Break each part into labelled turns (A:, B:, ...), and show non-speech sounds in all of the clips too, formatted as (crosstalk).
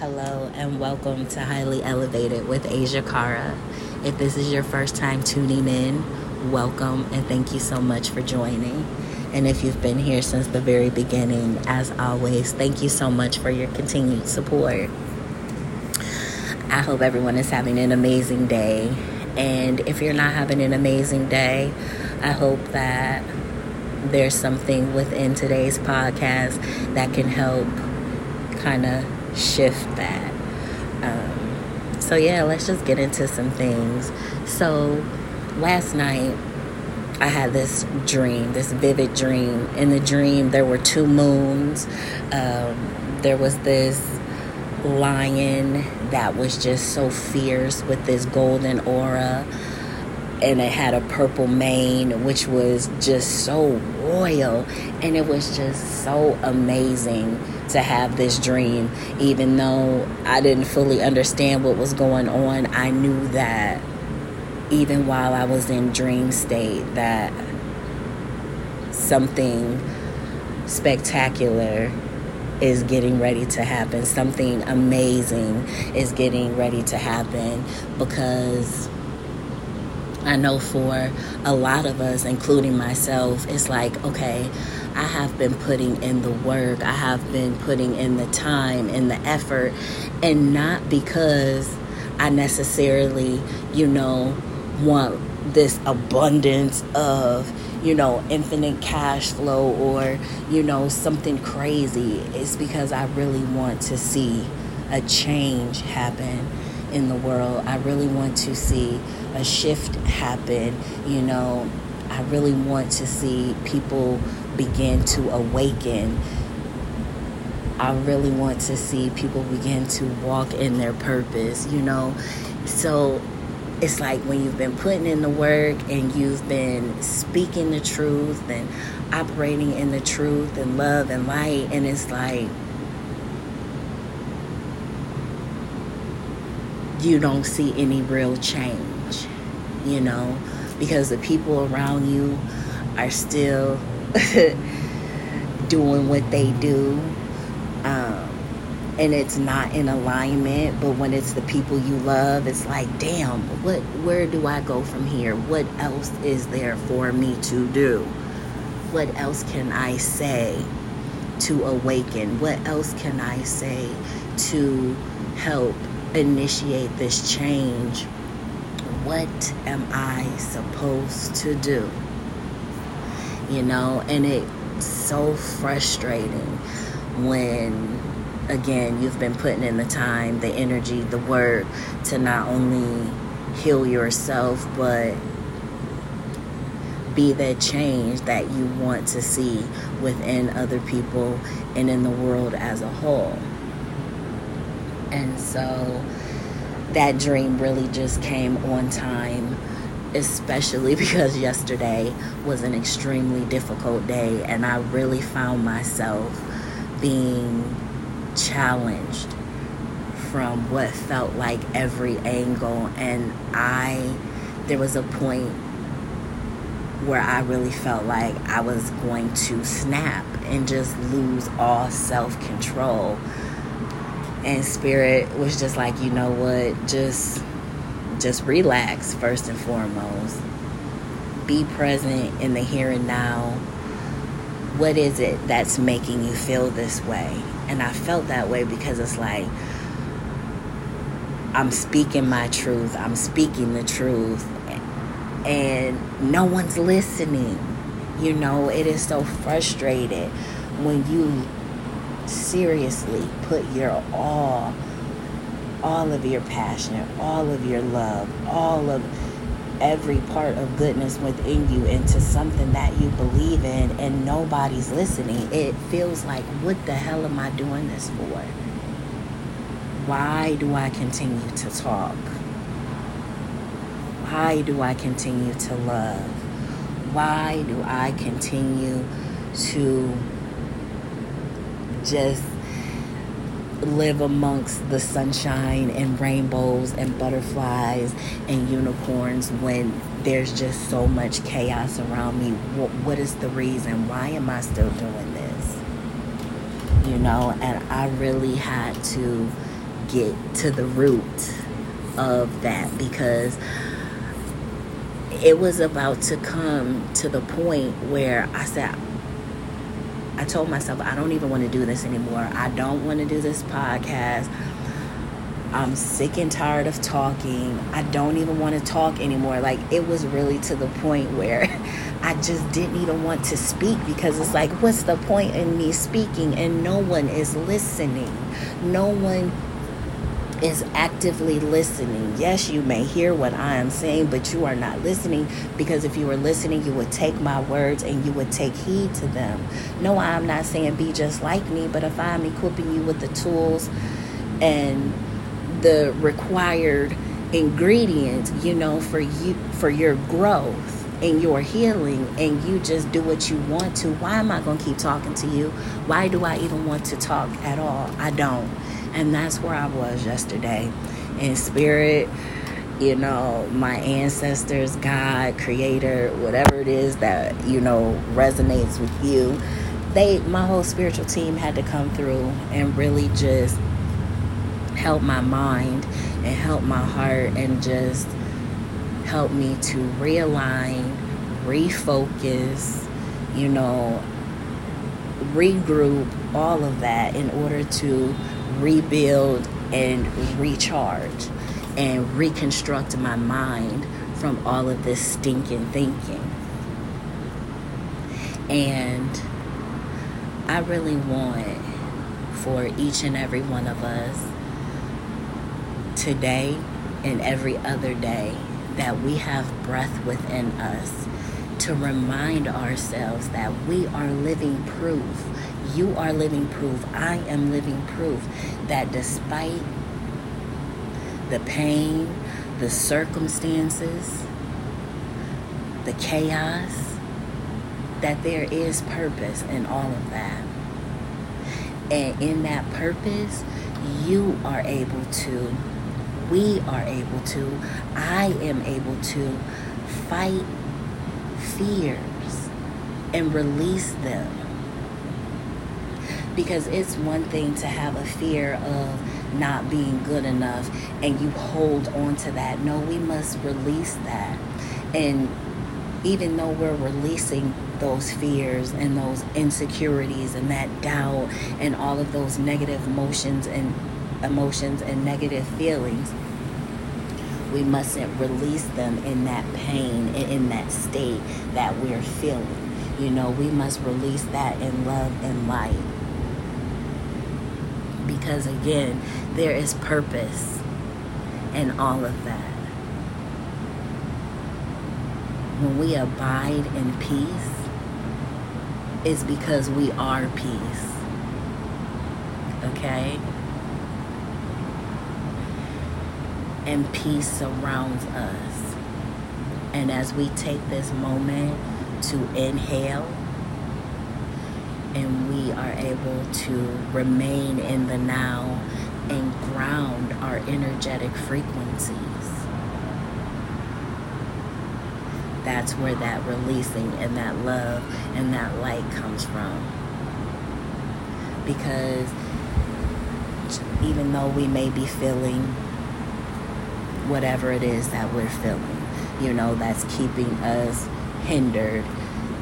A: Hello and welcome to Highly Elevated with Asia Cara. If this is your first time tuning in, welcome and thank you so much for joining. And if you've been here since the very beginning, as always, thank you so much for your continued support. I hope everyone is having an amazing day. And if you're not having an amazing day, I hope that there's something within today's podcast that can help kind of shift that. Um, so, yeah, let's just get into some things. So, last night, I had this dream, this vivid dream. In the dream, there were two moons. Um, there was this lion that was just so fierce with this golden aura. And it had a purple mane, which was just so royal. And it was just so amazing to have this dream. Even though I didn't fully understand what was going on, I knew that even while I was in dream state, that something spectacular is getting ready to happen. Something amazing is getting ready to happen because I know for a lot of us, including myself, it's like, okay, I have been putting in the work, I have been putting in the time and the effort, and not because I necessarily, you know, want this abundance of you know infinite cash flow or you know something crazy. It's because i really want to see a change happen in the world. I really want to see a shift happen you know. I really want to see people begin to awaken I really want to see people begin to walk in their purpose, you know. So it's like when you've been putting in the work and you've been speaking the truth and operating in the truth and love and light, and it's like you don't see any real change, you know, because the people around you are still (laughs) doing what they do. Um, and it's not in alignment but when it's the people you love it's like damn what where do i go from here? What else is there for me to do? What else can i say to awaken? What else can i say to help initiate this change? What am i supposed to do you know and it's so frustrating when again, you've been putting in the time, the energy, the work to not only heal yourself, but be that change that you want to see within other people and in the world as a whole. And so that dream really just came on time, especially (laughs) because yesterday was an extremely difficult day, and I really found myself being challenged from what felt like every angle. And I there was a point where I really felt like I was going to snap and just lose all self-control. And spirit was just like you know what? Just just relax first and foremost. Be present in the here and now. What is it that's making you feel this way? And I felt that way because it's like, I'm speaking my truth, I'm speaking the truth, and no one's listening. You know, it is so frustrated when you seriously put your all, all of your passion, all of your love, all of every part of goodness within you into something that you believe in and nobody's listening, it feels like, what the hell am I doing this for? Why do I continue to talk? Why do I continue to love? Why do I continue to just live amongst the sunshine and rainbows and butterflies and unicorns when there's just so much chaos around me. What, what is the reason? Why am I still doing this? You know, and I really had to get to the root of that because it was about to come to the point where I said, I told myself, I don't even want to do this anymore. I don't want to do this podcast. I'm sick and tired of talking. I don't even want to talk anymore. Like, it was really to the point where (laughs) I just didn't even want to speak because it's like, what's the point in me speaking and no one is listening? No one is actively listening. Yes, you may hear what I am saying, but you are not listening because if you were listening, you would take my words and you would take heed to them. No, I'm not saying be just like me, but if I'm equipping you with the tools and the required ingredients, you know, for you for your growth and your healing and you just do what you want to, why am I going to keep talking to you? Why do I even want to talk at all? I don't. And that's where I was yesterday. In spirit, you know, my ancestors, God, creator, whatever it is that, you know, resonates with you. They my whole spiritual team had to come through and really just help my mind and help my heart and just help me to realign, refocus, you know, regroup, all of that in order to rebuild and recharge and reconstruct my mind from all of this stinking thinking. And I really want for each and every one of us today and every other day that we have breath within us to remind ourselves that we are living proof you are living proof. I am living proof that despite the pain, the circumstances, the chaos, that there is purpose in all of that. And in that purpose, you are able to, we are able to, I am able to fight fears and release them because it's one thing to have a fear of not being good enough and you hold on to that. No, we must release that. And even though we're releasing those fears and those insecurities and that doubt and all of those negative emotions and emotions and negative feelings, we mustn't release them in that pain in that state that we're feeling. You know, we must release that in love and light because again, there is purpose in all of that. When we abide in peace, it's because we are peace. Okay? And peace surrounds us. And as we take this moment to inhale, and we are able to remain in the now and ground our energetic frequencies. That's where that releasing and that love and that light comes from. Because even though we may be feeling whatever it is that we're feeling, you know, that's keeping us hindered,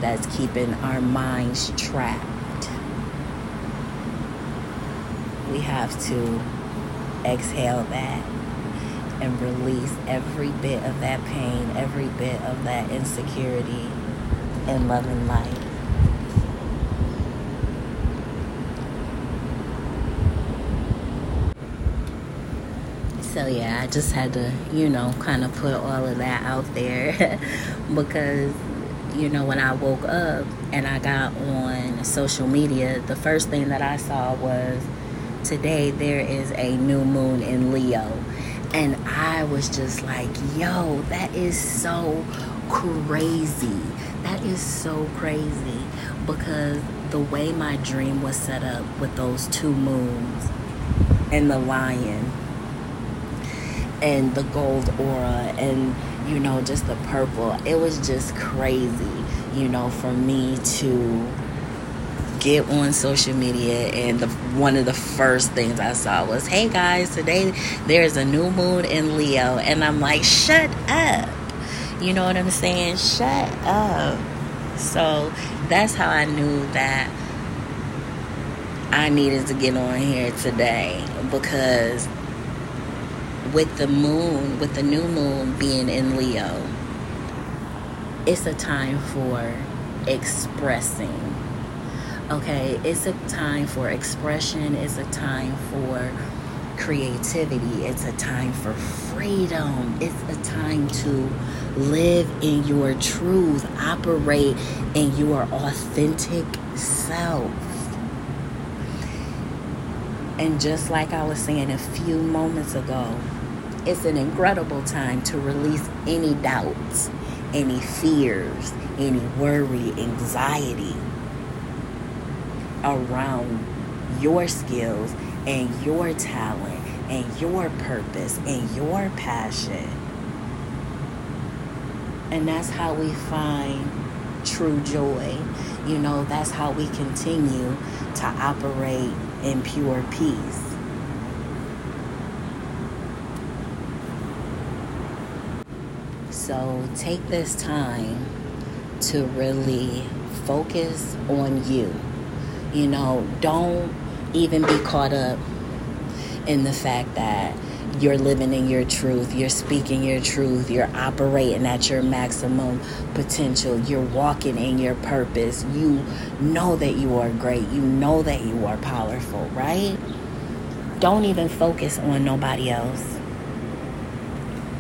A: that's keeping our minds trapped. We have to exhale that and release every bit of that pain, every bit of that insecurity in loving and light. So, yeah, I just had to, you know, kind of put all of that out there (laughs) because, you know, when I woke up and I got on social media, the first thing that I saw was today there is a new moon in Leo. And I was just like, yo, that is so crazy. That is so crazy because the way my dream was set up with those two moons and the lion and the gold aura and you know just the purple it was just crazy you know for me to get on social media and the one of the first things I saw was, "Hey guys, today there's a new moon in Leo." And I'm like, "Shut up." You know what I'm saying? Shut up. So, that's how I knew that I needed to get on here today because with the moon, with the new moon being in Leo, it's a time for expressing. Okay, it's a time for expression, it's a time for creativity, it's a time for freedom, it's a time to live in your truth, operate in your authentic self. And just like I was saying a few moments ago, it's an incredible time to release any doubts, any fears, any worry, anxiety around your skills and your talent and your purpose and your passion. And that's how we find true joy. You know, that's how we continue to operate in pure peace. So take this time to really focus on you. You know, don't even be caught up in the fact that you're living in your truth, you're speaking your truth, you're operating at your maximum potential, you're walking in your purpose. You know that you are great, you know that you are powerful, right? Don't even focus on nobody else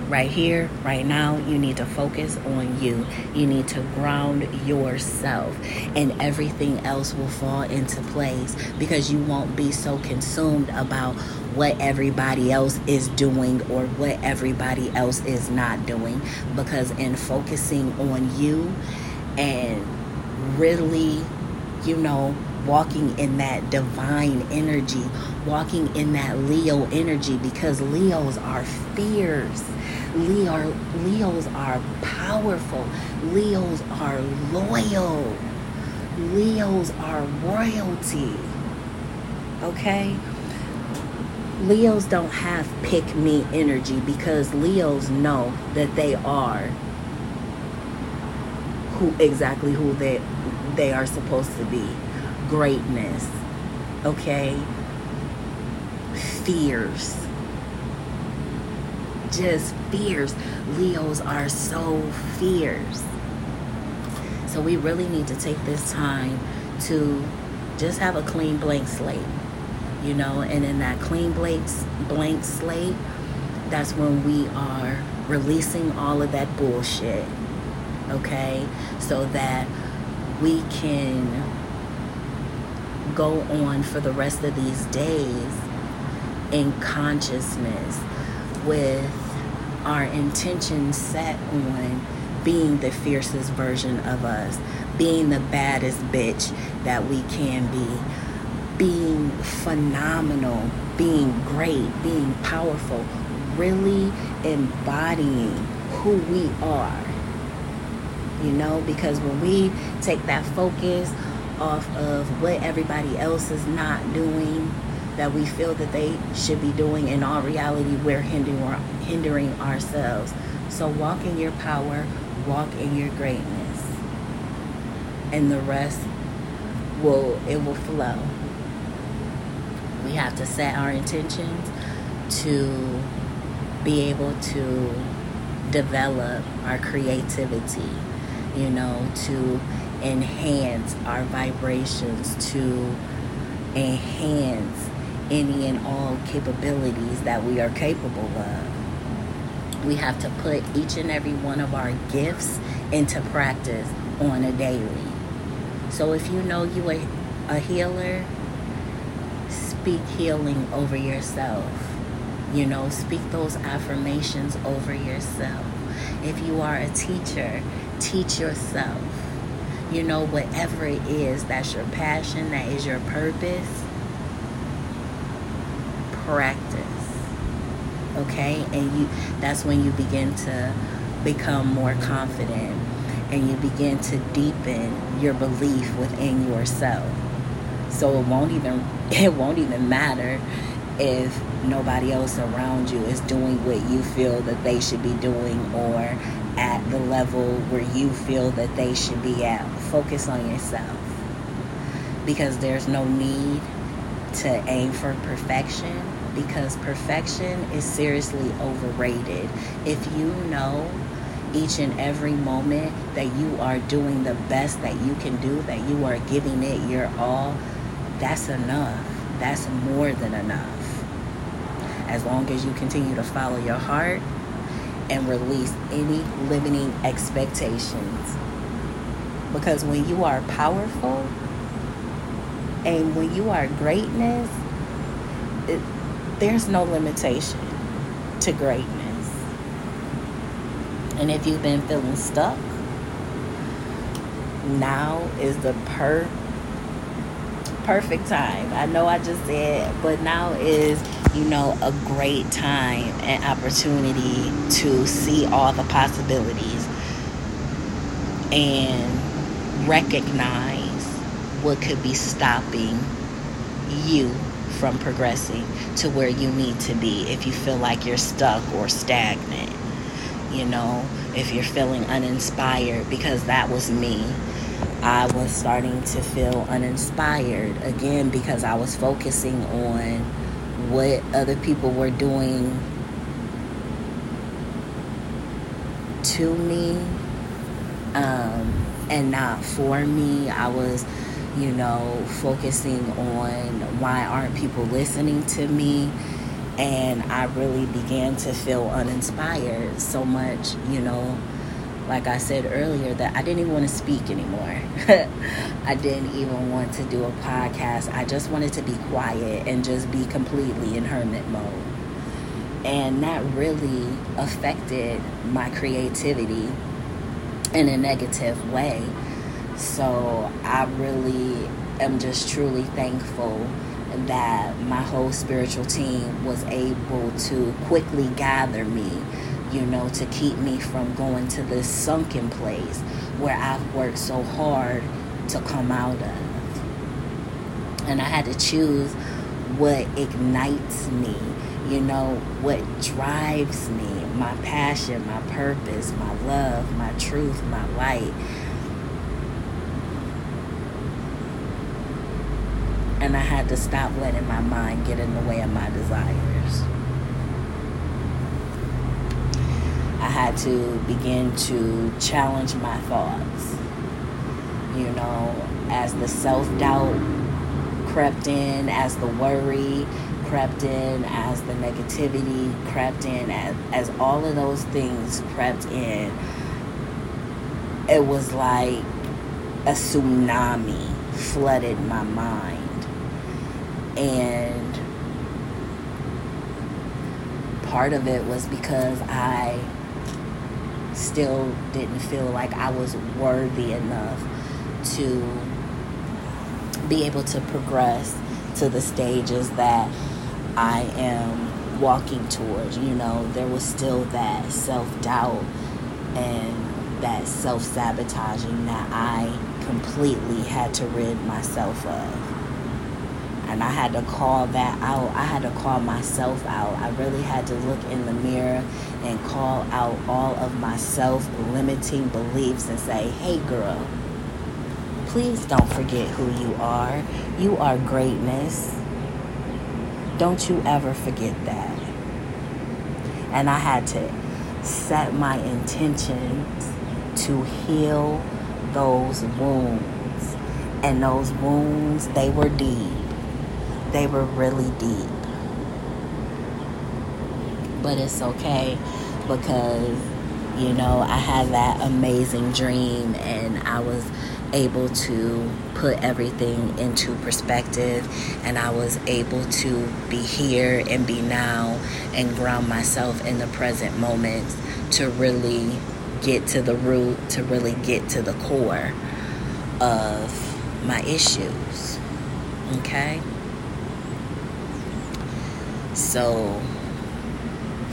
A: right here, right now, you need to focus on you. You need to ground yourself, and everything else will fall into place because you won't be so consumed about what everybody else is doing or what everybody else is not doing. Because in focusing on you and really, you know, walking in that divine energy, walking in that Leo energy because Leos are fierce. Leo, Leos are powerful. Leos are loyal. Leos are royalty. Okay? Leos don't have pick me energy because Leos know that they are who exactly who they they are supposed to be. Greatness. Okay? Fears just fierce. Leos are so fierce. So we really need to take this time to just have a clean blank slate, you know, and in that clean blank, blank slate, that's when we are releasing all of that bullshit, okay, so that we can go on for the rest of these days in consciousness with our intention set on being the fiercest version of us, being the baddest bitch that we can be, being phenomenal, being great, being powerful, really embodying who we are. You know, because when we take that focus off of what everybody else is not doing, that we feel that they should be doing, in all reality, we're hindering, hindering ourselves. So walk in your power, walk in your greatness. And the rest will it will flow. We have to set our intentions to be able to develop our creativity, you know, to enhance our vibrations, to enhance any and all capabilities that we are capable of. We have to put each and every one of our gifts into practice on a daily. So if you know you are a healer, speak healing over yourself. You know, speak those affirmations over yourself. If you are a teacher, teach yourself. You know, whatever it is that's your passion, that is your purpose, practice okay and you that's when you begin to become more confident and you begin to deepen your belief within yourself So it won't even (laughs) it won't even matter if nobody else around you is doing what you feel that they should be doing or at the level where you feel that they should be at. Focus on yourself. Because there's no need to aim for perfection because perfection is seriously overrated. If you know each and every moment that you are doing the best that you can do, that you are giving it your all, that's enough. That's more than enough. As long as you continue to follow your heart and release any limiting expectations. Because when you are powerful and when you are greatness, it, there's no limitation to greatness. And if you've been feeling stuck, now is the per perfect time. I know I just said, but now is, you know, a great time and opportunity to see all the possibilities and recognize what could be stopping you from progressing to where you need to be if you feel like you're stuck or stagnant you know, if you're feeling uninspired, because that was me. I was starting to feel uninspired again because I was focusing on what other people were doing to me um, and not for me. I was, you know, focusing on why aren't people listening to me and I really began to feel uninspired so much, you know, like I said earlier, that I didn't even want to speak anymore. (laughs) I didn't even want to do a podcast. I just wanted to be quiet and just be completely in hermit mode. And that really affected my creativity in a negative way. So I really am just truly thankful that my whole spiritual team was able to quickly gather me, you know, to keep me from going to this sunken place where I've worked so hard to come out of. And I had to choose what ignites me, you know, what drives me, my passion, my purpose, my love, my truth, my light and I had to stop letting my mind get in the way of my desires. I had to begin to challenge my thoughts. You know, as the self doubt crept in, as the worry crept in, as the negativity crept in, as, as all of those things crept in, it was like a tsunami flooded my mind. And part of it was because I still didn't feel like I was worthy enough to be able to progress to the stages that I am walking towards. You know, there was still that self doubt and that self sabotaging that I completely had to rid myself of and I had to call that out. I had to call myself out. I really had to look in the mirror and call out all of my self limiting beliefs and say, hey, girl, please don't forget who you are. You are greatness. Don't you ever forget that. And I had to set my intentions to heal those wounds. And those wounds, they were deep they were really deep. But it's okay because, you know, I had that amazing dream and I was able to put everything into perspective and I was able to be here and be now and ground myself in the present moment to really get to the root, to really get to the core of my issues. Okay? So,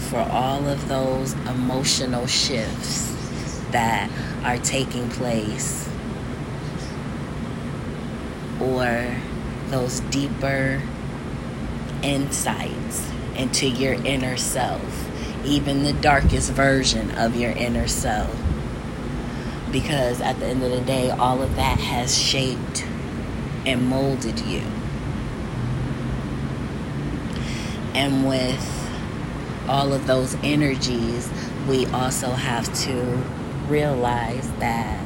A: for all of those emotional shifts that are taking place, or those deeper insights into your inner self, even the darkest version of your inner self. Because at the end of the day, all of that has shaped and molded you. And with all of those energies, we also have to realize that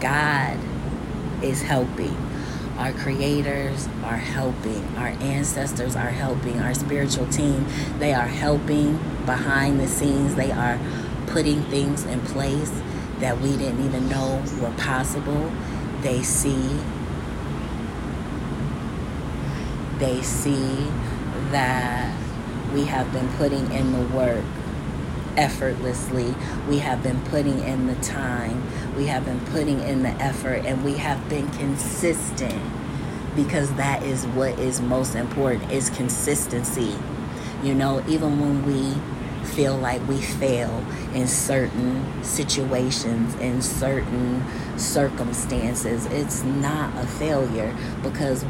A: God is helping. Our creators are helping. Our ancestors are helping. Our spiritual team, they are helping behind the scenes. They are putting things in place that we didn't even know were possible. They see they see that we have been putting in the work effortlessly. We have been putting in the time. We have been putting in the effort and we have been consistent because that is what is most important is consistency. You know, even when we feel like we fail in certain situations, in certain circumstances, it's not a failure because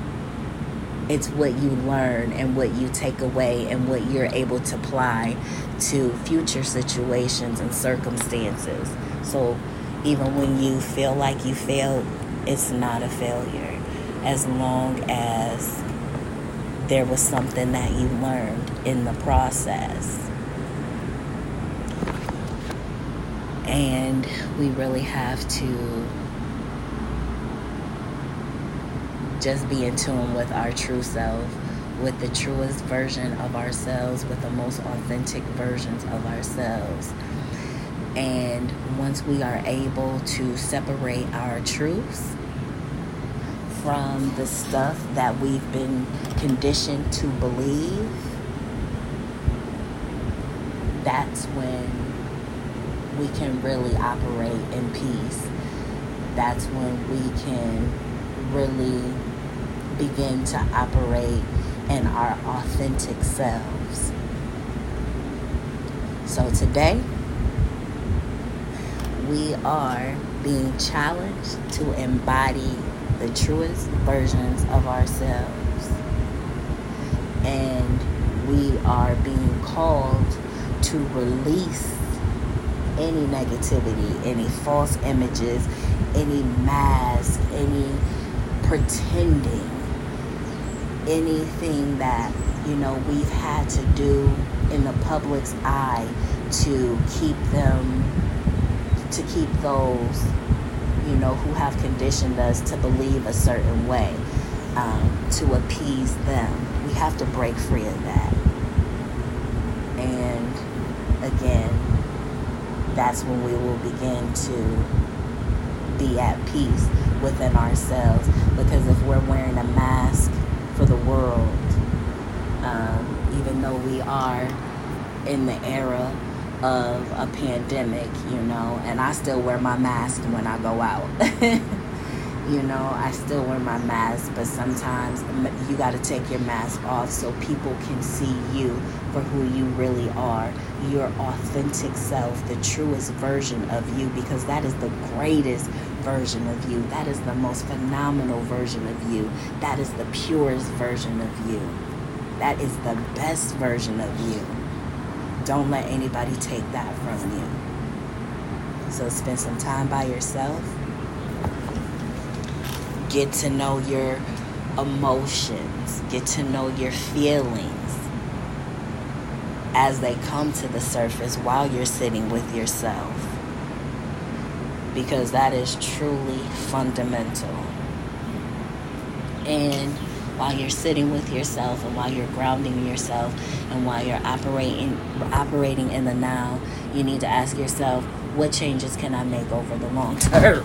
A: it's what you learn and what you take away and what you're able to apply to future situations and circumstances. So even when you feel like you failed, it's not a failure as long as there was something that you learned in the process. And we really have to just be in tune with our true self, with the truest version of ourselves, with the most authentic versions of ourselves. And once we are able to separate our truths from the stuff that we've been conditioned to believe, that's when we can really operate in peace. That's when we can really begin to operate in our authentic selves. So today, we are being challenged to embody the truest versions of ourselves. And we are being called to release any negativity, any false images, any mask, any pretending anything that you know we've had to do in the public's eye to keep them to keep those you know who have conditioned us to believe a certain way um, to appease them. We have to break free of that. And again that's when we will begin to be at peace within ourselves. Because if we're wearing a mask for the world, um, even though we are in the era of a pandemic, you know, and I still wear my mask when I go out. (laughs) you know, I still wear my mask, but sometimes you got to take your mask off so people can see you for who you really are, your authentic self, the truest version of you, because that is the greatest version of you. That is the most phenomenal version of you. That is the purest version of you. That is the best version of you. Don't let anybody take that from you. So spend some time by yourself. Get to know your emotions. Get to know your feelings as they come to the surface while you're sitting with yourself because that is truly fundamental. And while you're sitting with yourself and while you're grounding yourself and while you're operating operating in the now, you need to ask yourself, what changes can I make over the long term?